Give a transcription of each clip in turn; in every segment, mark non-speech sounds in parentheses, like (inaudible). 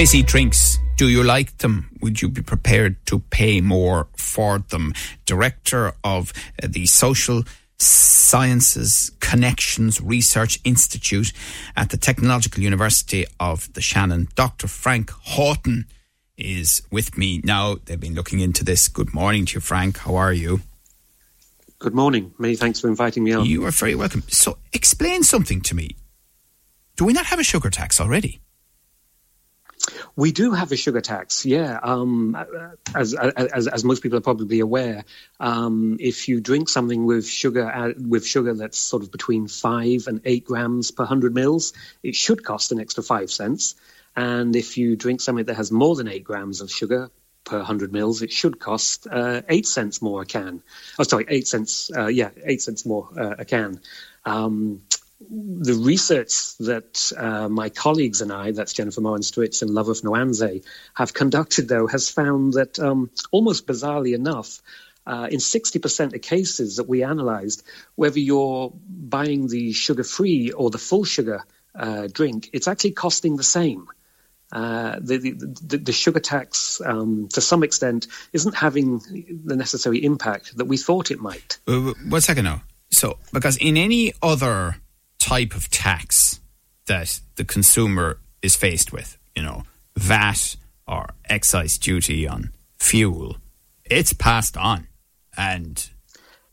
Fizzy drinks. Do you like them? Would you be prepared to pay more for them? Director of uh, the Social Sciences ConneXions Research Institute at the Technological University of the Shannon, Dr. Frank Houghton, is with me now. They've been looking into this. Good morning to you, Frank. How are you? Good morning. Many thanks for inviting me on. You are very welcome. So, explain something to me. Do we not have a sugar tax already? We do have a sugar tax, yeah. Um, as, as, as most people are probably aware, um, if you drink something with sugar uh, with sugar that's sort of between five and eight grams per hundred mils, it should cost an extra five cents. And if you drink something that has more than eight grams of sugar per 100 mils, it should cost uh, eight cents more a can. Oh, sorry, eight cents. Uh, yeah, eight cents more uh, a can. Um, the research that uh, my colleagues and I, that's Jennifer Moran Stritch and Love of Nwanze, have conducted, though, has found that um, almost bizarrely enough, uh, in 60% of cases that we analysed, whether you're buying the sugar free or the full sugar uh, drink, it's actually costing the same. Uh, the, the, the, sugar tax, um, to some extent, isn't having the necessary impact that we thought it might. One second now. So, because in any other type of tax that the consumer is faced with, you know, VAT or excise duty on fuel, it's passed on. And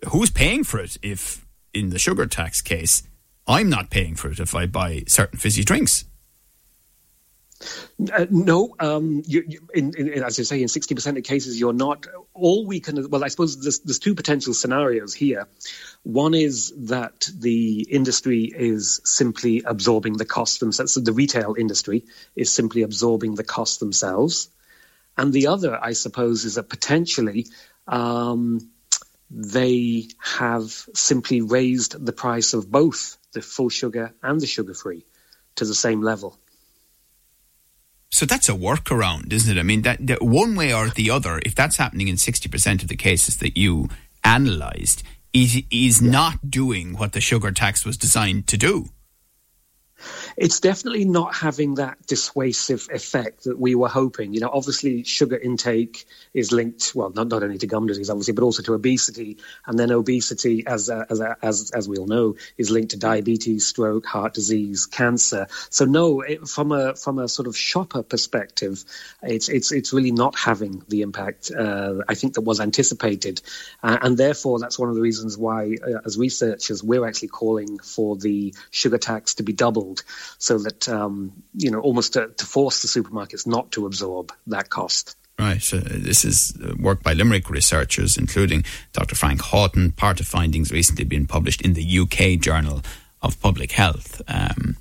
who's paying for it if, in the sugar tax case, I'm not paying for it if I buy certain fizzy drinks? Uh, no, um, you, you, in, in, as I say, in 60% of cases, you're not. All we can, well, I suppose there's, there's, two potential scenarios here. One is that the industry is simply absorbing the cost themselves. So the retail industry is simply absorbing the cost themselves. And the other, I suppose, is that potentially um, they have simply raised the price of both the full sugar and the sugar free to the same level. So that's a workaround, isn't it? I mean, that, that, one way or the other, if that's happening in 60% of the cases that you analysed, is, is not doing what the sugar tax was designed to do. It's definitely not having that dissuasive effect that we were hoping. You know, obviously, sugar intake is linked, well, not, not only to gum disease, obviously, but also to obesity. And then obesity, as, uh, as, uh, as, as we all know, is linked to diabetes, stroke, heart disease, cancer. So, no, it, from, a, from a sort of shopper perspective, it's, it's, it's really not having the impact uh, I think that was anticipated. Uh, and therefore, that's one of the reasons why, uh, as researchers, we're actually calling for the sugar tax to be doubled so that um, you know almost to, to, force the supermarkets not to absorb that cost. Right. So this is uh, work by Limerick researchers, including Dr. Frank Houghton. Part of findings recently been published in the UK Journal of Public Health. Um,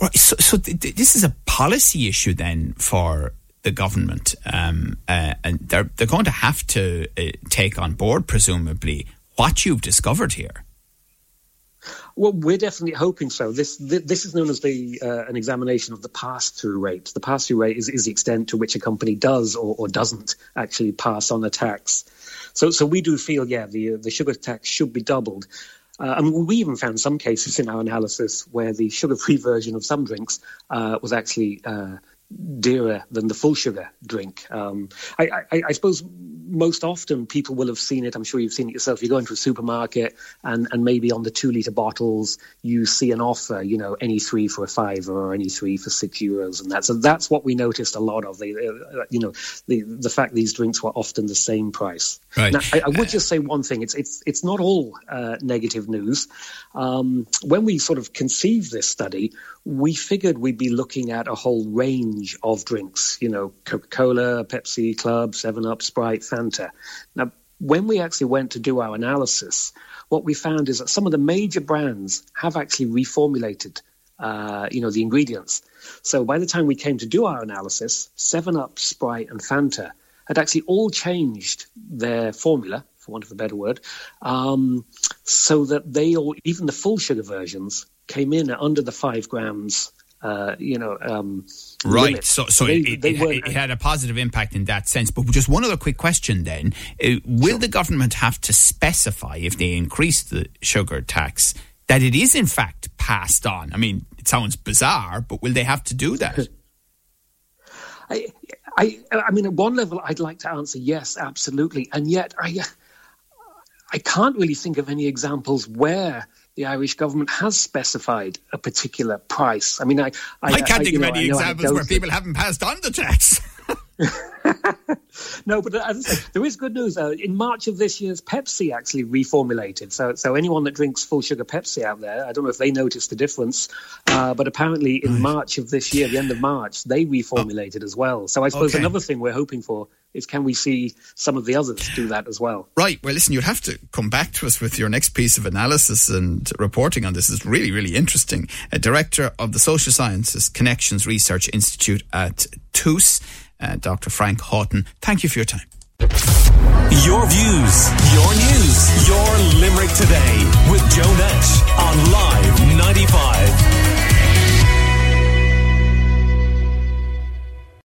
right. So, so th- this is a policy issue then for the government, um, uh, and they're they're going to have to uh, take on board, presumably, what you've discovered here. Well, we're definitely hoping so. This this is known as the uh, an examination of the pass through rate. The pass through rate is, is the extent to which a company does or, or doesn't actually pass on a tax. So so we do feel yeah the the sugar tax should be doubled. Uh, mean, we even found some cases in our analysis where the sugar-free (laughs) version of some drinks uh, was actually uh, dearer than the full sugar drink. Um, I, I, I, suppose most often people will have seen it. I'm sure you've seen it yourself. You go into a supermarket and, and maybe on the two litre bottles you see an offer, you know, any three for a five or any three for six euros and that. So that's what we noticed a lot of. The, uh, you know, the the fact these drinks were often the same price. Right. Now, I, I would just say one thing. It's it's it's not all uh, negative news. Um, when we sort of conceived this study, we figured we'd be looking at a whole range of drinks, you know, Coca Cola, Pepsi, Club, 7 Up, Sprite, Now, when we actually went to do our analysis, what we found is that some of the major brands have actually reformulated. Uh, you know the ingredients. So by the time we came to do our analysis, Seven Up, Sprite, and Fanta had actually all changed their formula, for want of a better word, um, so that they all, even the full sugar versions, came in at under the five grams. Uh, you know, um, right. Limit. So, so they, it, they it, it, had a positive impact in that sense. But just one other quick question then: uh, Will sure. the government have to specify if they increase the sugar tax that it is in fact passed on? I mean, it sounds bizarre, but will they have to do that? (laughs) I, I, I mean, at one level, I'd like to answer yes, absolutely, and yet I, I can't really think of any examples where the Irish government has specified a particular price. I mean, I, I, I can't I, think of know, any examples where people haven't passed on the tax. (laughs) no, but as I say, there is good news. Uh, in March of this year, Pepsi actually reformulated. So, so anyone that drinks full sugar Pepsi out there, I don't know if they noticed the difference, uh, but apparently in right. March of this year, the end of March, they reformulated oh. as well. So I suppose okay. another thing we're hoping for is can we see some of the others do that as well? Right. Well, listen, you'd have to come back to us with your next piece of analysis and reporting on this. It's really, really interesting. A director of the Social Sciences ConneXions Research Institute at TUS uh, Dr. Frank Houghton. Thank you for your time. Your views, your news, your Limerick today with Joe Nash on Live 95.